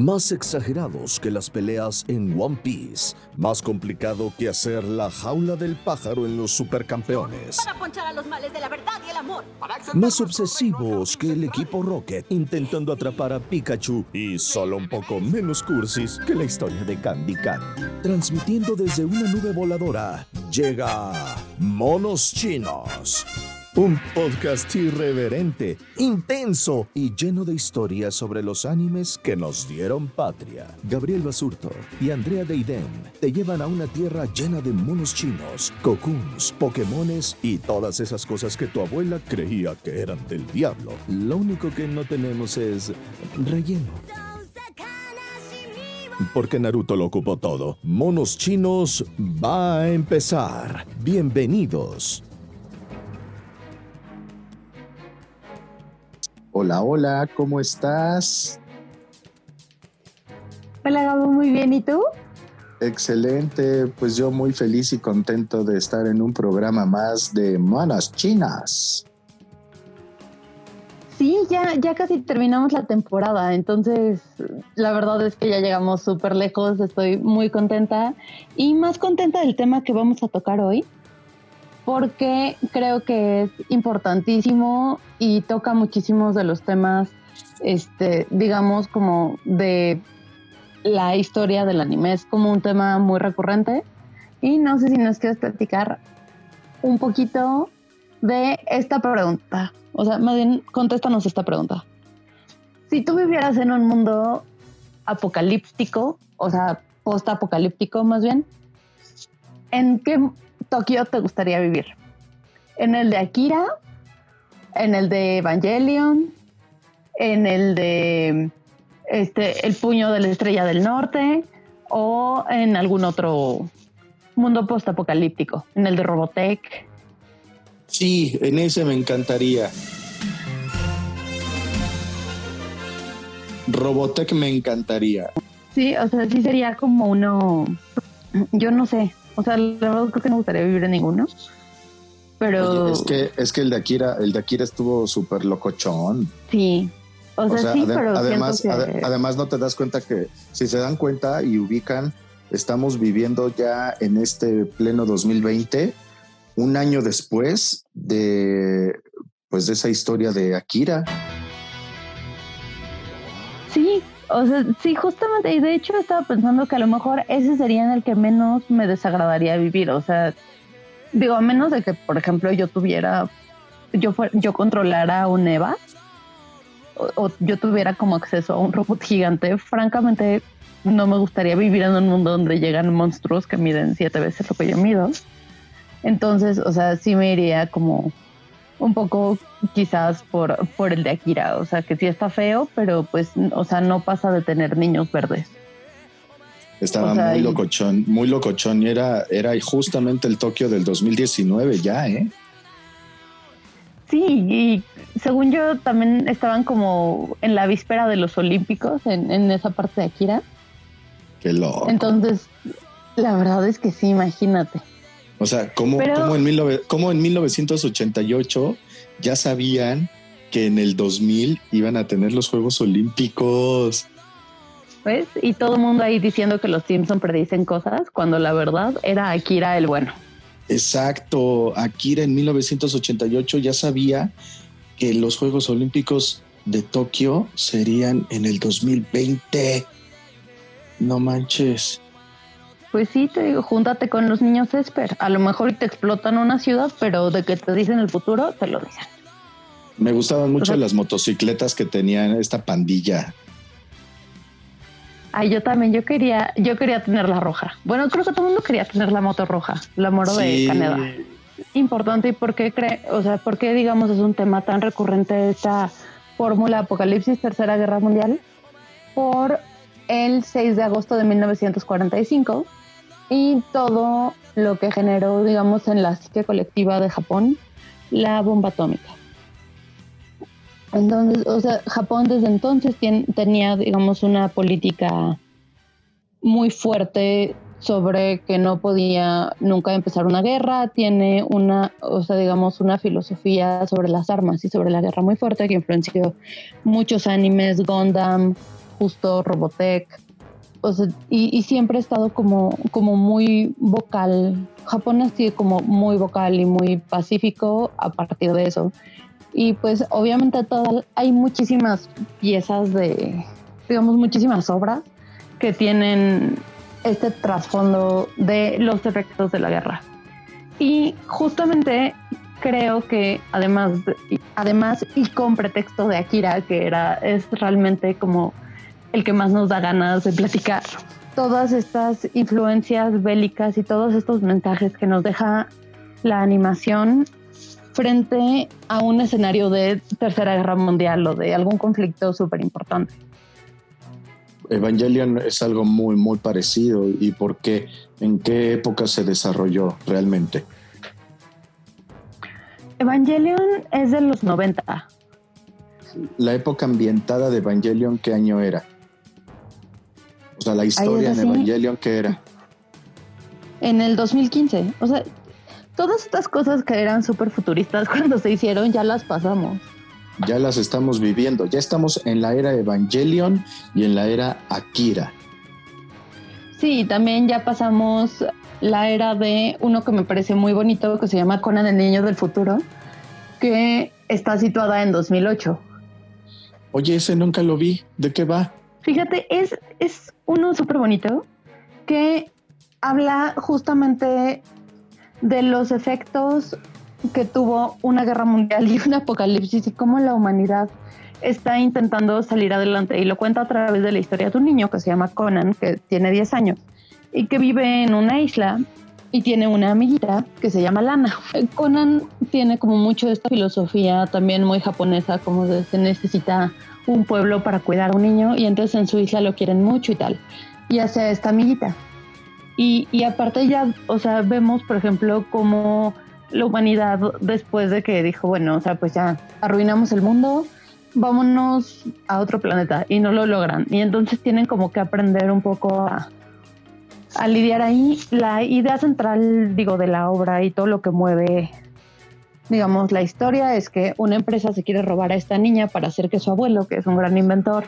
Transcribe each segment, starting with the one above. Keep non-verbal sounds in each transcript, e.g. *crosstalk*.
más exagerados que las peleas en One Piece, más complicado que hacer la jaula del pájaro en los supercampeones. Para ponchar a los males de la verdad y el amor. Más obsesivos que el equipo Rocket intentando atrapar a Pikachu y solo un poco menos cursis que la historia de Candy Candy. Transmitiendo desde una nube voladora, llega Monos Chinos. Un podcast irreverente, intenso y lleno de historias sobre los animes que nos dieron patria. Gabriel Basurto y Andrea Deiden te llevan a una tierra llena de monos chinos, cocoons, pokémones y todas esas cosas que tu abuela creía que eran del diablo. Lo único que no tenemos es relleno. Porque Naruto lo ocupó todo. Monos chinos va a empezar. Bienvenidos. Hola, hola, ¿cómo estás? Hola Gabo, muy bien, ¿y tú? Excelente, pues yo muy feliz y contento de estar en un programa más de Manas Chinas. Sí, ya, ya casi terminamos la temporada, entonces la verdad es que ya llegamos súper lejos, estoy muy contenta y más contenta del tema que vamos a tocar hoy, porque creo que es importantísimo y toca muchísimos de los temas, este, digamos, como de la historia del anime. Es como un tema muy recurrente. Y no sé si nos quieres platicar un poquito de esta pregunta. O sea, más bien, contéstanos esta pregunta. Si tú vivieras en un mundo apocalíptico, o sea, post-apocalíptico más bien, ¿en qué Tokio te gustaría vivir? ¿En el de Akira? ¿En el de Evangelion? ¿En el de este, El puño de la estrella del norte? ¿O en algún otro mundo post-apocalíptico? ¿En el de Robotech? Sí, en ese me encantaría. Robotech me encantaría. Sí, o sea, sí sería como uno. Yo no sé. O sea, la verdad creo que no me gustaría vivir en ninguno. Pero. Oye, es que, es que el de Akira, el de Akira estuvo súper locochón. Sí. O sea, O sea, sí, pero además, que- ade- además no te das cuenta que si se dan cuenta y ubican, estamos viviendo ya en este pleno 2020, un año después de pues de esa historia de Akira. O sea, sí, justamente. Y de hecho estaba pensando que a lo mejor ese sería en el que menos me desagradaría vivir. O sea, digo, a menos de que, por ejemplo, yo tuviera, yo fuera, yo controlara un Eva o, o yo tuviera como acceso a un robot gigante, francamente no me gustaría vivir en un mundo donde llegan monstruos que miden siete veces lo que yo mido. Entonces, o sea, sí me iría como un poco quizás por, por el de Akira, o sea, que sí está feo, pero pues, o sea, no pasa de tener niños verdes. Estaba O sea, muy locochón, muy locochón y era, era justamente el Tokio del 2019 ya, ¿eh? Sí, y según yo también estaban como en la víspera de los Olímpicos, en, en esa parte de Akira. Qué loco. Entonces, la verdad es que sí, imagínate. O sea, ¿cómo, Pero- cómo en, 19 cómo en 1988 ya sabían que en el 2000 iban a tener los Juegos Olímpicos? ¿Ves? Y todo el mundo ahí diciendo que los Simpson predicen cosas, cuando la verdad era Akira el bueno. Exacto, Akira en 1988 ya sabía que los Juegos Olímpicos de Tokio serían en el 2020. No manches. Pues sí, te digo, júntate con los niños Esper. A lo mejor te explotan una ciudad, pero de que te dicen el futuro, te lo dicen. Me gustaban mucho O sea- las motocicletas que tenían esta pandilla. Ay, yo también, yo quería, yo quería tener la roja. Bueno, creo que todo el mundo quería tener la moto roja, la moro de Canadá. Importante y por qué cree, o sea, por qué digamos es un tema tan recurrente esta fórmula apocalipsis tercera guerra mundial por el 6 de agosto de 1945 y todo lo que generó, digamos, en la psique colectiva de Japón, la bomba atómica. Entonces, o sea, Japón desde entonces tien- tenía, digamos, una política muy fuerte sobre que no podía nunca empezar una guerra, tiene una, o sea, digamos, una filosofía sobre las armas y sobre la guerra muy fuerte que influenció muchos animes, Gundam, justo Robotech. O sea, y, siempre he estado como, como muy vocal. Japón ha sido como muy vocal y muy pacífico a partir de eso. Y pues obviamente todas, hay muchísimas piezas de, digamos, muchísimas obras que tienen este trasfondo de los efectos de la guerra. Y justamente creo que además, además y con pretexto de Akira, que era, es realmente como el que más nos da ganas de platicar, todas estas influencias bélicas y todos estos mensajes que nos deja la animación frente a un escenario de tercera guerra mundial o de algún conflicto súper importante. Evangelion es algo muy, muy parecido. ¿Y por qué? ¿En qué época se desarrolló realmente? Evangelion es de los 90. La época ambientada de Evangelion, ¿qué año era? Sea, la historia en Evangelion, ¿qué era? En el 2015. O sea, todas estas cosas que eran súper futuristas *laughs* cuando se hicieron, ya las pasamos ya las estamos viviendo. Ya estamos en la era Evangelion y en la era Akira. Sí, también ya pasamos la era de uno que me parece muy bonito, que se llama Conan el Niño del Futuro, que está situada en 2008. Oye, ese nunca lo vi. ¿De qué va? Fíjate, es, es uno súper bonito que habla justamente de los efectos que tuvo una guerra mundial *laughs* y un apocalipsis y cómo la humanidad está intentando salir adelante y lo cuenta a través de la historia de un niño que se llama Conan, que tiene 10 años y que vive en una isla y tiene una amiguita que se llama Lana. Conan tiene como mucho esta filosofía también muy japonesa, como de se necesita un pueblo para cuidar a un niño y entonces en su isla lo quieren mucho y tal. Y hace esta amiguita. Y, y aparte ya, o sea, vemos por ejemplo cómo la humanidad después de que dijo, bueno, o sea, pues ya arruinamos el mundo, vámonos a otro planeta y no lo logran. Y entonces tienen como que aprender un poco a, a lidiar ahí. La idea central, digo, de la obra y todo lo que mueve, digamos, la historia es que una empresa se quiere robar a esta niña para hacer que su abuelo, que es un gran inventor,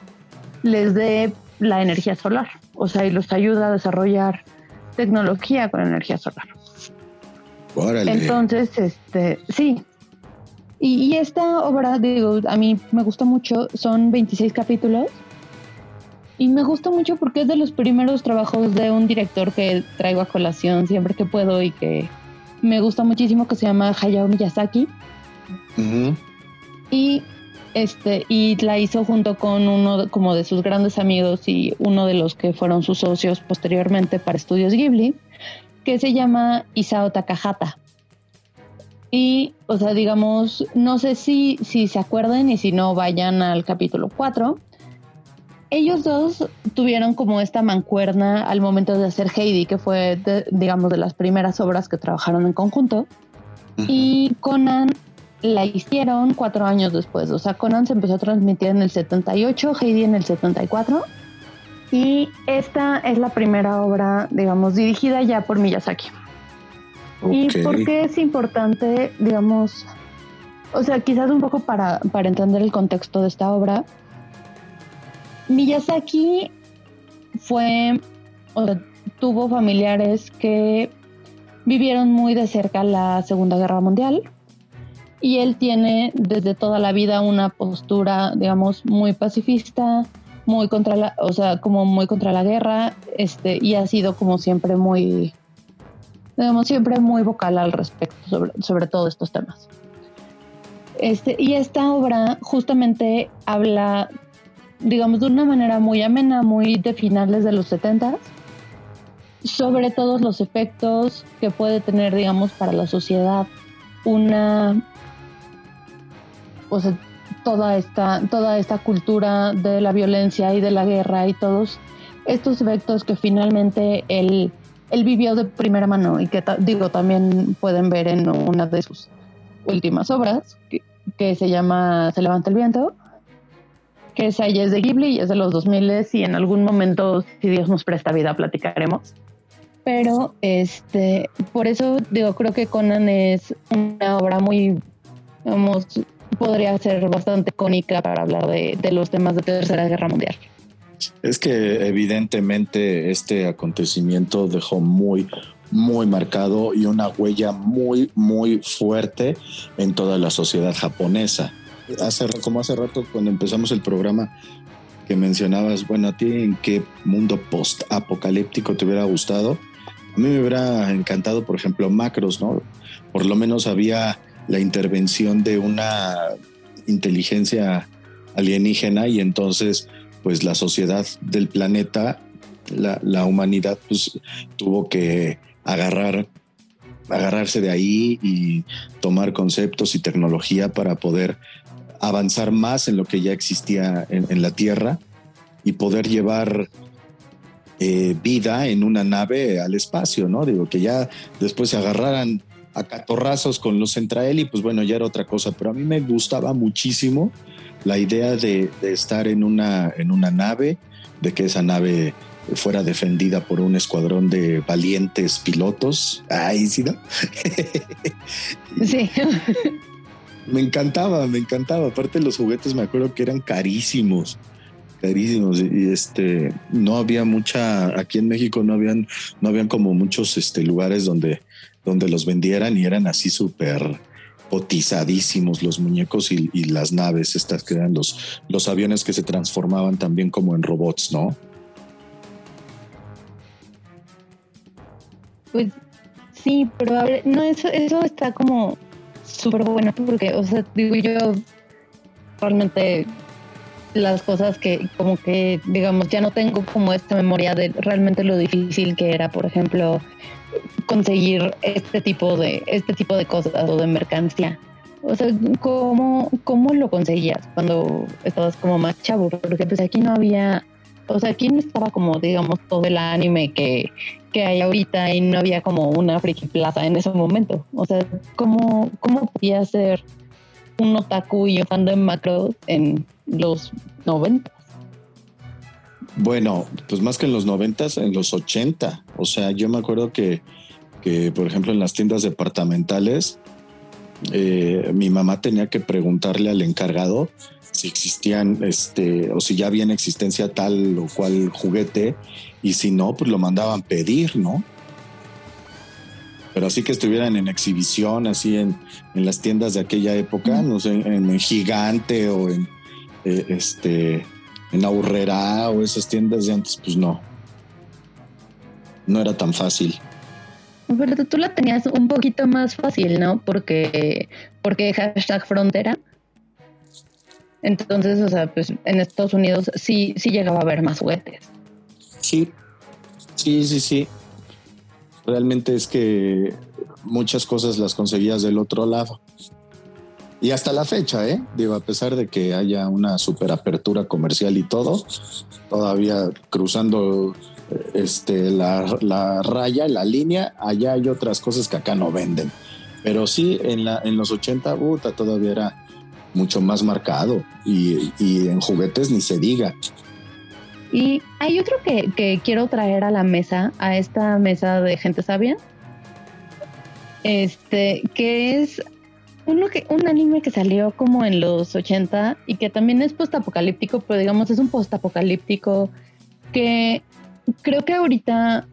les dé la energía solar. O sea, y los ayuda a desarrollar tecnología con energía solar. Entonces, este, sí. Y, esta obra, digo, a mí me gusta mucho, son 26 capítulos. Y me gusta mucho porque es de los primeros trabajos de un director que traigo a colación siempre que puedo y que me gusta muchísimo, que se llama Hayao Miyazaki. Y este, y la hizo junto con uno como de sus grandes amigos y uno de los que fueron sus socios posteriormente para Estudios Ghibli, que se llama Isao Takahata. Y, o sea, digamos, no sé si, si se acuerdan y si no, vayan al capítulo 4. Ellos dos tuvieron como esta mancuerna al momento de hacer Heidi, que fue, digamos, de las primeras obras que trabajaron en conjunto. Y Conan la hicieron cuatro años después. O sea, Conan se empezó a transmitir en el 78, Heidi en el 74 y esta es la primera obra, digamos, dirigida ya por Miyazaki. ¿Y por qué es importante, digamos, o sea, quizás un poco para, para entender el contexto de esta obra? Miyazaki fue, o sea, tuvo familiares que vivieron muy de cerca la Segunda Guerra Mundial y él tiene desde toda la vida una postura, digamos, muy pacifista, muy contra la, o sea, como muy contra la guerra, este, y ha sido como siempre muy, digamos, siempre muy vocal al respecto sobre, sobre todos estos temas. Este, y esta obra justamente habla, digamos, de una manera muy amena, muy de finales de los 70 sobre todos los efectos que puede tener, digamos, para la sociedad una, o sea, toda esta, toda esta cultura de la violencia y de la guerra y todos estos efectos que finalmente él, él vivió de primera mano y que digo también pueden ver en una de sus últimas obras que, se llama Se levanta el viento que esa ya es de Ghibli y es de los 2000 y en algún momento si Dios nos presta vida platicaremos pero este por eso digo creo que Conan es una obra muy podría ser bastante icónica para hablar de, los temas de Tercera Guerra Mundial. Es que evidentemente este acontecimiento dejó muy, muy marcado y una huella muy, muy fuerte en toda la sociedad japonesa. Hace, como hace rato cuando empezamos el programa que mencionabas, bueno, a ti en qué mundo post-apocalíptico te hubiera gustado. A mí me hubiera encantado, por ejemplo, Macros, ¿no? Por lo menos había la intervención de una inteligencia alienígena y entonces pues la sociedad del planeta, la, humanidad pues tuvo que agarrar agarrarse de ahí y tomar conceptos y tecnología para poder avanzar más en lo que ya existía en, la Tierra y poder llevar eh, vida en una nave al espacio, ¿no? Digo, que ya después se agarraran a catorrazos con los Centrael y pues bueno, ya era otra cosa, pero a mí me gustaba muchísimo la idea de, estar en una, en una nave, de que esa nave fuera defendida por un escuadrón de valientes pilotos. Ay, sí, ¿no? *laughs* sí. *laughs* me encantaba, me encantaba. Aparte los juguetes me acuerdo que eran carísimos, carísimos y este no había mucha aquí en México no habían no habían como muchos este lugares donde donde los vendieran y eran así súper cotizadísimos los muñecos y, las naves, estas que eran los, los aviones que se transformaban también como en robots, ¿no? Pues sí, pero no, eso, eso está como súper bueno porque, o sea, digo yo, realmente las cosas que como que, digamos, ya no tengo como esta memoria de realmente lo difícil que era, por ejemplo, conseguir este tipo de este tipo de cosas o de mercancía. O sea, ¿cómo, ¿cómo lo conseguías cuando estabas como más chavo? Porque pues aquí no había, o sea, aquí no estaba como, digamos, todo el anime que, que hay ahorita y no había como una friki plaza en ese momento. O sea, ¿cómo, cómo podía ser un otaku y un fan de macro en los 90? Bueno, pues más que en los noventas, en los 80. O sea, yo me acuerdo que, que por ejemplo, en las tiendas departamentales, eh, mi mamá tenía que preguntarle al encargado si existían, este, o si ya había en existencia tal o cual juguete, y si no, pues lo mandaban pedir, ¿no? Pero así que estuvieran en exhibición, así en, en las tiendas de aquella época, no sé, en, Gigante o en eh, este en Aurrera o esas tiendas de antes, pues no. No era tan fácil. Pero tú la tenías un poquito más fácil, ¿no? Porque, porque hashtag frontera. Entonces, o sea, pues en Estados Unidos sí, sí llegaba a haber más juguetes. Sí, sí, sí, sí. Realmente es que muchas cosas las conseguías del otro lado. Y hasta la fecha, ¿eh? Digo, a pesar de que haya una super apertura comercial y todo, todavía cruzando este, la, la raya, la línea, allá hay otras cosas que acá no venden. Pero sí, en, la, en los 80, puta, todavía era mucho más marcado y, en juguetes ni se diga. Y hay otro que, quiero traer a la mesa, a esta mesa de gente sabia, este, que es uno que, un anime que salió como en los 80 y que también es postapocalíptico, pero digamos es un postapocalíptico que creo que ahorita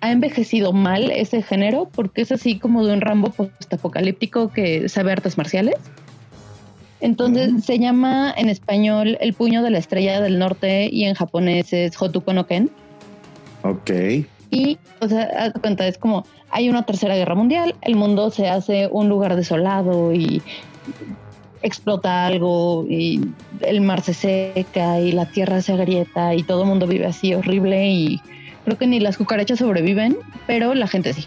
ha envejecido mal ese género porque es así como de un Rambo postapocalíptico que sabe artes marciales. Entonces se llama en español El puño de la estrella del norte y en japonés es Hotuko no Ken. Ok. Y, o sea, cuenta, es como hay una tercera guerra mundial, el mundo se hace un lugar desolado y explota algo y el mar se seca y la tierra se agrieta y todo el mundo vive así horrible y creo que ni las cucarachas sobreviven, pero la gente sí.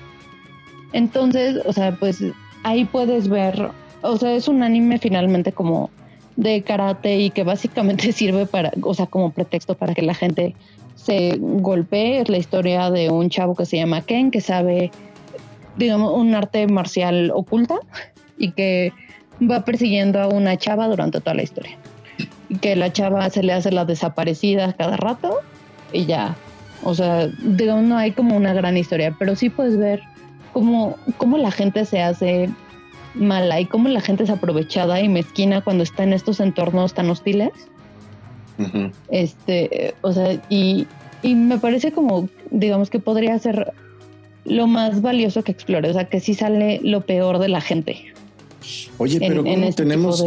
Entonces, o sea, pues ahí puedes ver, o sea, es un anime finalmente como de karate y que básicamente *laughs* sirve para, o sea, como pretexto para que la gente se golpee. Es la historia de un chavo que se llama Ken, que sabe digamos, un arte marcial oculta y que va persiguiendo a una chava durante toda la historia. Y que la chava se le hace la desaparecida cada rato y ya. O sea, digamos, no hay como una gran historia, pero sí puedes ver cómo, cómo la gente se hace mala y cómo la gente es aprovechada y mezquina cuando está en estos entornos tan hostiles. Este, o sea, y, y me parece como, digamos que podría ser lo más valioso que explore, o sea, que sí sale lo peor de la gente. Oye, pero ¿cómo este tenemos,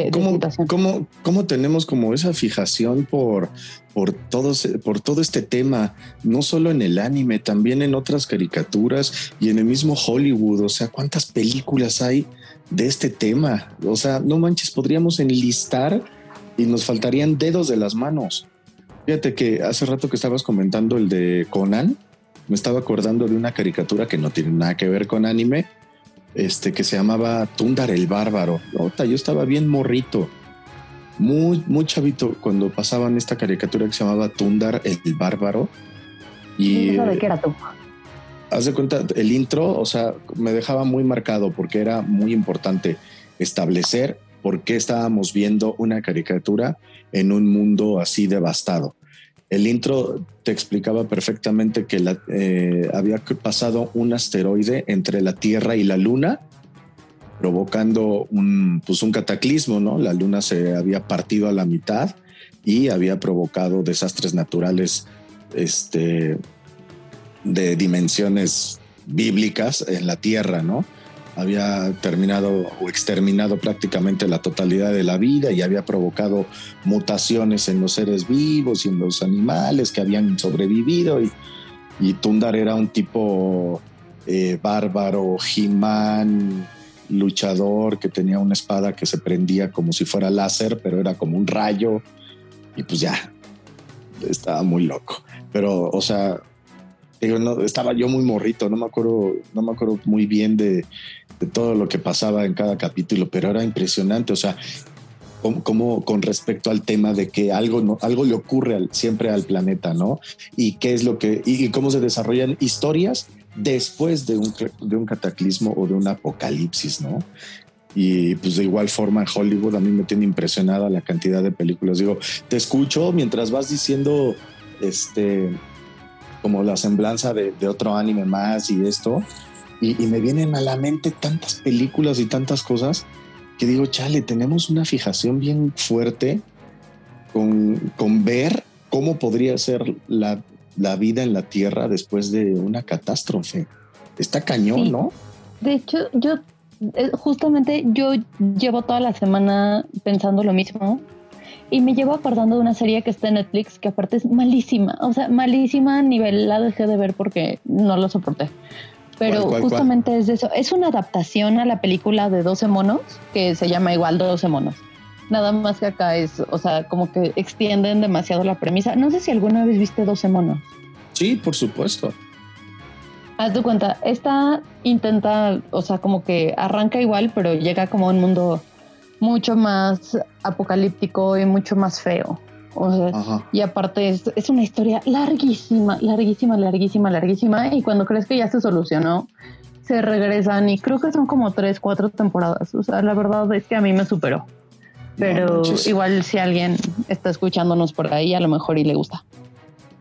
cómo, tenemos como esa fijación por, por, todos, por todo este tema, no solo en el anime, también en otras caricaturas y en el mismo Hollywood? O sea, ¿cuántas películas hay de este tema? O sea, no manches, podríamos enlistar y nos faltarían dedos de las manos. Fíjate que hace rato que estabas comentando el de Conan, me estaba acordando de una caricatura que no tiene nada que ver con anime, este que se llamaba Tundar el Bárbaro. yo estaba bien morrito, muy, muy chavito cuando pasaban esta caricatura que se llamaba Tundar el Bárbaro. Y de qué era tú. Haz de cuenta, el intro, o sea, me dejaba muy marcado porque era muy importante establecer por qué estábamos viendo una caricatura en un mundo así devastado. El intro te explicaba perfectamente que eh, había pasado un asteroide entre la Tierra y la Luna, provocando un, pues un cataclismo, ¿no? La Luna se había partido a la mitad y había provocado desastres naturales este, de dimensiones bíblicas en la Tierra, ¿no? había terminado o exterminado prácticamente la totalidad de la vida y había provocado mutaciones en los seres vivos y en los animales que habían sobrevivido y, Tundar era un tipo eh, bárbaro, jimán, luchador que tenía una espada que se prendía como si fuera láser, pero era como un rayo y pues ya, estaba muy loco. Pero, o sea, estaba yo muy morrito, no me acuerdo, no me acuerdo muy bien de, todo lo que pasaba en cada capítulo, pero era impresionante, o sea, como, con respecto al tema de que algo, no, algo le ocurre siempre al planeta, ¿no? Y qué es lo que, y, cómo se desarrollan historias después de un, de un cataclismo o de un apocalipsis, ¿no? Y pues de igual forma en Hollywood a mí me tiene impresionada la cantidad de películas. Digo, te escucho mientras vas diciendo, este, como la semblanza de, otro anime más y esto. Y, me vienen a la mente tantas películas y tantas cosas que digo, chale, tenemos una fijación bien fuerte con, con ver cómo podría ser la, la, vida en la Tierra después de una catástrofe. Está cañón, ¿no? De hecho, yo eh, justamente yo llevo toda la semana pensando lo mismo y me llevo acordando de una serie que está en Netflix que aparte es malísima, o sea, malísima a nivel, la dejé de ver porque no lo soporté. Pero justamente es eso, es una adaptación a la película de 12 monos que se llama igual 12 monos. Nada más que acá es, o sea, como que extienden demasiado la premisa. No sé si alguna vez viste 12 monos. Sí, por supuesto. Haz tu cuenta, esta intenta, o sea, como que arranca igual, pero llega como a un mundo mucho más apocalíptico y mucho más feo. y aparte es, es, una historia larguísima, larguísima, larguísima, larguísima. Y cuando crees que ya se solucionó, se regresan y creo que son como tres, cuatro temporadas. O sea, la verdad es que a mí me superó. Pero igual si alguien está escuchándonos por ahí, a lo mejor y le gusta.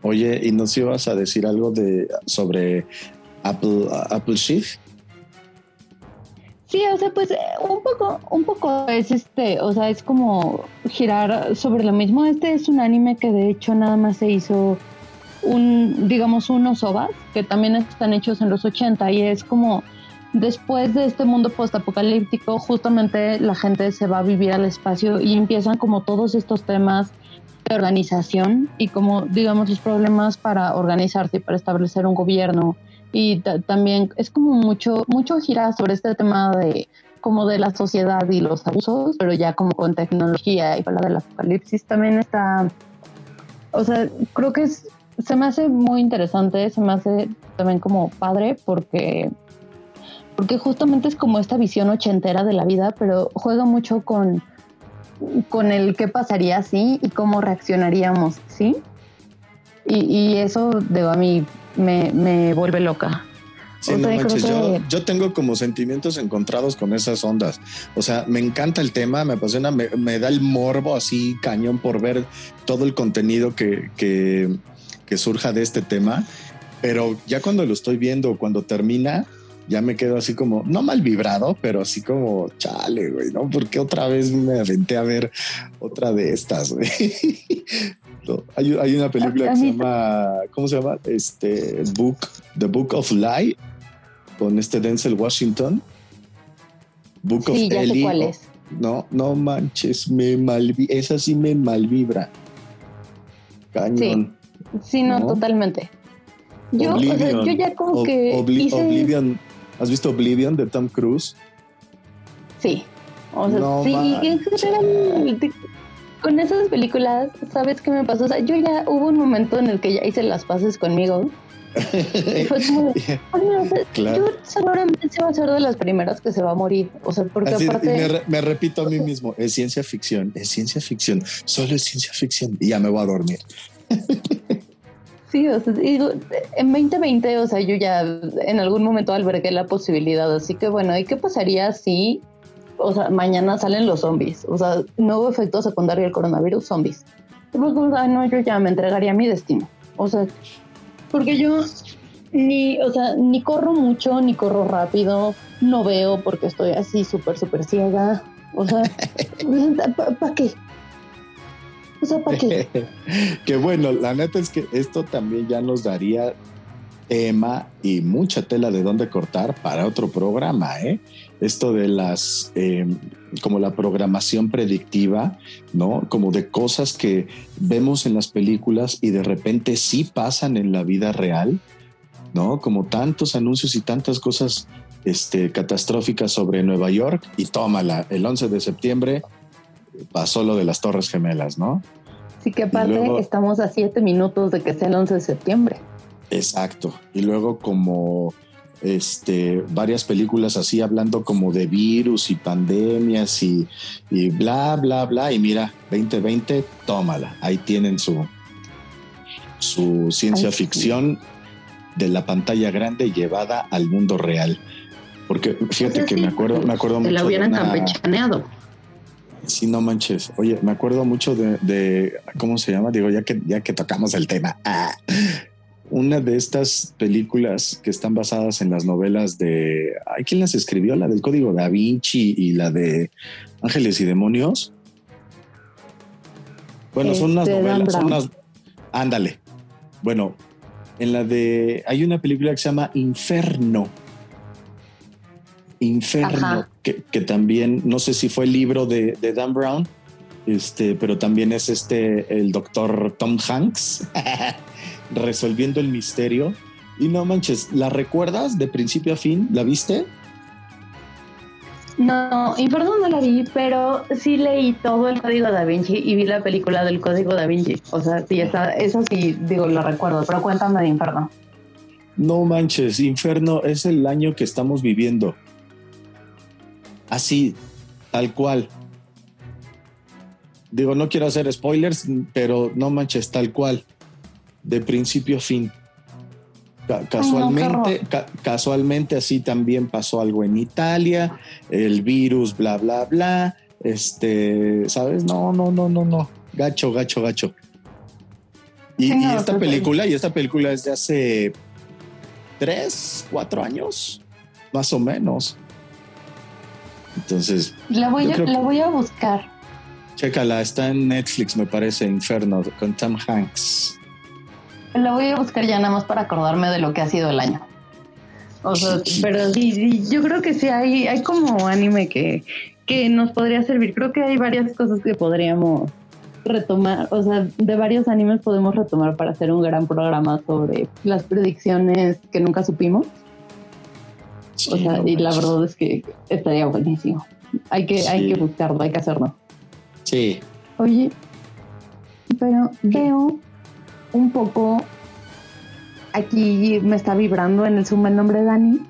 Oye, ¿y nos ibas a decir algo de sobre Apple, Apple Shift? Sí, o sea, pues eh, un poco, un poco es este, o sea, es como girar sobre lo mismo. Este es un anime que de hecho nada más se hizo un, digamos, unos ovas que también están hechos en los 80 y es como después de este mundo postapocalíptico, justamente la gente se va a vivir al espacio y empiezan como todos estos temas de organización y como, digamos, los problemas para organizarse y para establecer un gobierno y también es como mucho, mucho gira sobre este tema de como de la sociedad y los abusos, pero ya como con tecnología y para del apocalipsis también está, o sea, creo que se me hace muy interesante, se me hace también como padre porque porque justamente es como esta visión ochentera de la vida, pero juega mucho con, con el qué pasaría así y cómo reaccionaríamos, ¿sí? Y, y eso, de a mí me, me vuelve loca. yo, tengo como sentimientos encontrados con esas ondas. O sea, me encanta el tema, me apasiona, me, da el morbo así cañón por ver todo el contenido que, que, que, surja de este tema. Pero ya cuando lo estoy viendo, cuando termina, ya me quedo así como, no mal vibrado, pero así como, chale, güey, ¿no? Porque otra vez me aventé a ver otra de estas, güey. Hay, hay una película que se llama, ¿cómo se llama? Este, Book, The Book of Lie, con este Denzel Washington. Book of ya cuál es. No, no manches, me malvi esa sí me malvibra. Cañón. Sí, no, totalmente. Yo, yo ya como que Oblivion, ¿has visto Oblivion de Tom Cruise? Sí. O sea, sí, con esas películas, ¿sabes qué me pasó? O sea, yo ya hubo un momento en el que ya hice las paces conmigo. y fue como, *laughs* yo seguramente se va a ser de las primeras que se va a morir. O sea, porque aparte. Me, repito a mí mismo: es ciencia ficción, es ciencia ficción, solo es ciencia ficción y ya me voy a dormir. *laughs* Sí, o sea, en 2020, o sea, yo ya en algún momento albergué la posibilidad, así que bueno, ¿y qué pasaría si o sea, mañana salen los zombies. O sea, nuevo efecto secundario del coronavirus, zombies. Y pues, no, yo ya me entregaría mi destino. O sea, porque yo ni, o sea, ni corro mucho, ni corro rápido, no veo porque estoy así súper, súper ciega. O sea, *laughs* ¿para qué? O sea, ¿para qué? *laughs* que bueno, la neta es que esto también ya nos daría tema y mucha tela de dónde cortar para otro programa, ¿eh? Esto de las, em, como la programación predictiva, ¿no? Como de cosas que vemos en las películas y de repente sí pasan en la vida real, ¿no? Como tantos anuncios y tantas cosas este, catastróficas sobre Nueva York y tómala, el 11 de septiembre pasó lo de las Torres Gemelas, ¿no? Sí, que aparte estamos a siete minutos de que sea el 11 de septiembre. Exacto. Y luego como este, varias películas así hablando como de virus y pandemias y, bla, bla, bla. Y mira, 2020, tómala. Ahí tienen su, su ciencia ficción de la pantalla grande llevada al mundo real. Porque fíjate que me acuerdo, me acuerdo mucho. la hubieran campechaneado. Sí, no manches. Oye, me acuerdo mucho de, ¿cómo se llama? Digo, ya que, ya que tocamos el tema. Ah, una de estas películas que están basadas en las novelas de. ¿Hay quién las escribió? La del Código da Vinci y la de Ángeles y Demonios. Bueno, son unas este, novelas, son unas. Ándale. Bueno, en la de. Hay una película que se llama Inferno. Inferno, que, también, no sé si fue el libro de, de Dan Brown, este, pero también es este, el doctor Tom Hanks. *laughs* resolviendo el misterio. Y no manches, ¿la recuerdas de principio a fin? ¿La viste? No, y perdón, no la vi, pero sí leí todo el Código da Vinci y vi la película del Código da Vinci. O sea, sí, esa, eso sí, digo, la recuerdo, pero cuéntame de Inferno. No manches, Inferno es el año que estamos viviendo. Así, tal cual. Digo, no quiero hacer spoilers, pero no manches, tal cual de principio a fin. casualmente, casualmente así también pasó algo en Italia, el virus, bla, bla, bla. Este, ¿sabes? No, no, no, no, no. Gacho, gacho, gacho. Y, esta película, y esta película es de hace tres, cuatro años, más o menos. Entonces. La voy, a, la voy a buscar. Chécala, está en Netflix, me parece, Inferno, con Tom Hanks. La voy a buscar ya nada más para acordarme de lo que ha sido el año. O sea, pero sí, yo creo que sí hay, hay como anime que, que nos podría servir. Creo que hay varias cosas que podríamos retomar, o sea, de varios animes podemos retomar para hacer un gran programa sobre las predicciones que nunca supimos. o sea, y la verdad es que estaría buenísimo. Hay que, hay que buscarlo, hay que hacerlo. Sí. Oye, pero veo un poco, aquí me está vibrando en el Zoom el nombre de Dani,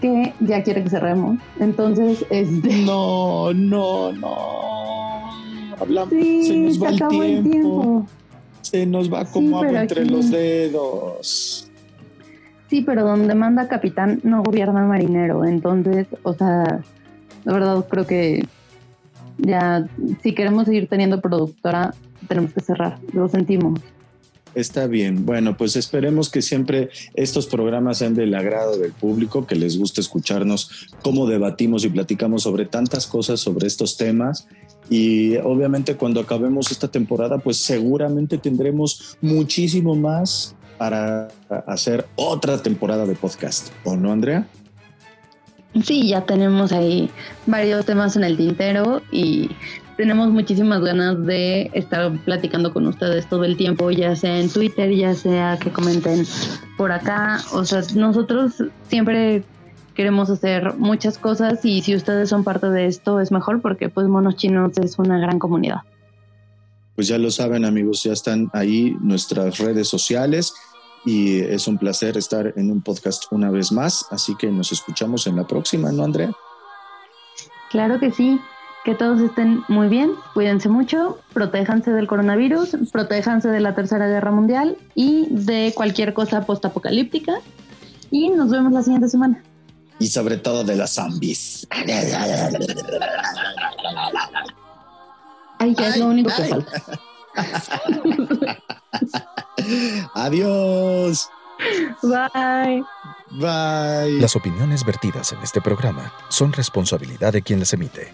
que ya quiere que cerremos. Entonces, este... *laughs* No, no, no. Hablamos, se nos va el tiempo. Se nos va como agua entre los dedos. Sí, pero donde manda capitán no gobierna marinero. Entonces, o sea, la verdad creo que ya, si queremos seguir teniendo productora, tenemos que cerrar. Lo sentimos. Está bien. Bueno, pues esperemos que siempre estos programas sean del agrado del público, que les guste escucharnos cómo debatimos y platicamos sobre tantas cosas, sobre estos temas Y obviamente cuando acabemos esta temporada, pues seguramente tendremos muchísimo más para hacer otra temporada de podcast. ¿O no, Andrea? Sí, ya tenemos ahí varios temas en el tintero y tenemos muchísimas ganas de estar platicando con ustedes todo el tiempo, ya sea en Twitter, ya sea que comenten por acá. O sea, nosotros siempre queremos hacer muchas cosas y si ustedes son parte de esto es mejor porque pues Monos Chinos es una gran comunidad. Pues ya lo saben amigos, ya están ahí nuestras redes sociales y es un placer estar en un podcast una vez más, así que nos escuchamos en la próxima, ¿no Andrea? Claro que sí. Que todos estén muy bien, cuídense mucho, protéjanse del coronavirus, protéjanse de la Tercera Guerra Mundial y de cualquier cosa postapocalíptica. Y nos vemos la siguiente semana. Y sobre todo de los zombies. Ay, ya es lo único que falta. *laughs* Adiós. Bye. Bye. Las opiniones vertidas en este programa son responsabilidad de quien las emite.